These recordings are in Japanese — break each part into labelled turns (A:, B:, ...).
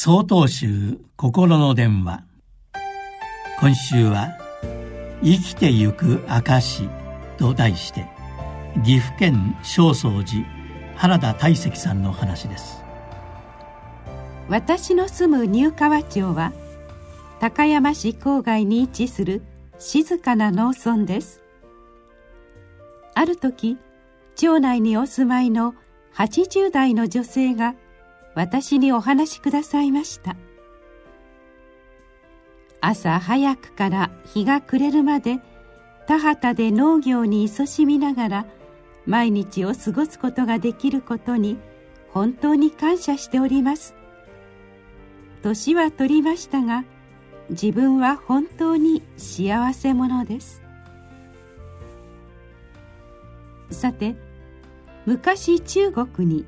A: 総統集心の電話。今週は「生きてゆく証」と題して岐阜県正宗寺原田大石さんの話です。
B: 私の住む入川町は高山市郊外に位置する静かな農村です。ある時町内にお住まいの80代の女性が私にお話しくださいました。朝早くから日が暮れるまで田畑で農業に勤しみながら毎日を過ごすことができることに本当に感謝しております。年は取りましたが自分は本当に幸せ者です。さて昔中国に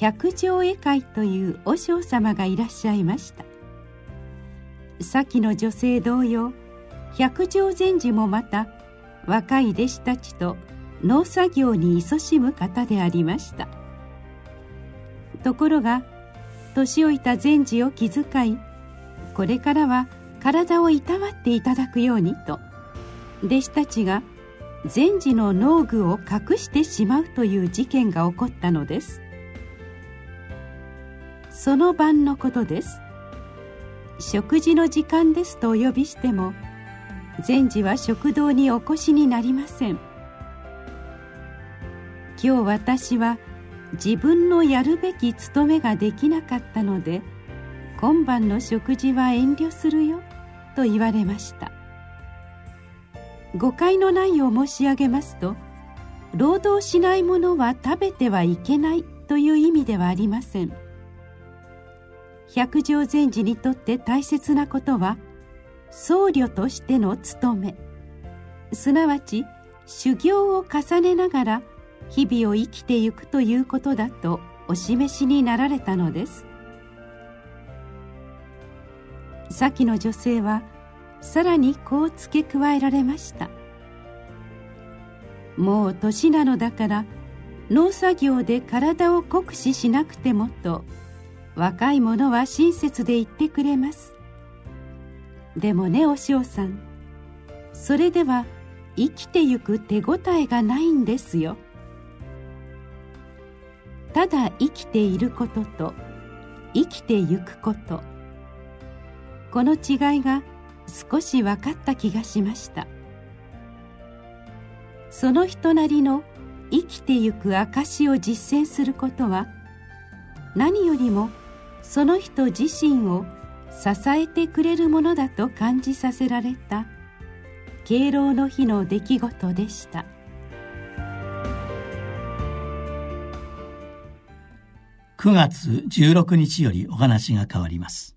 B: 百条絵会という和尚様がいらっしゃいました。先の女性同様百条禅師もまた若い弟子たちと農作業に勤しむ方でありました。ところが年老いた禅師を気遣いこれからは体をいたわっていただくようにと弟子たちが禅師の農具を隠してしまうという事件が起こったのです。その晩のことです。食事の時間ですとお呼びしても禅師は食堂にお越しになりません。今日私は自分のやるべき務めができなかったので今晩の食事は遠慮するよと言われました。誤解のないよう申し上げますと労働しないものは食べてはいけないという意味ではありません。百条禅師にとって大切なことは僧侶としての務め。すなわち修行を重ねながら日々を生きてゆくということだとお示しになられたのです。先の女性はさらにこう付け加えられました。もう年なのだから農作業で体を酷使しなくてもと若い者は親切で言ってくれます。でもねお嬢さん。それでは生きてゆく手応えがないんですよ。ただ生きていることと生きてゆくこと。この違いが少し分かった気がしました。その人なりの生きてゆく証を実践することは何よりもその人自身を支えてくれるものだと感じさせられた敬老の日の出来事でした。
A: 9月16日よりお話が変わります。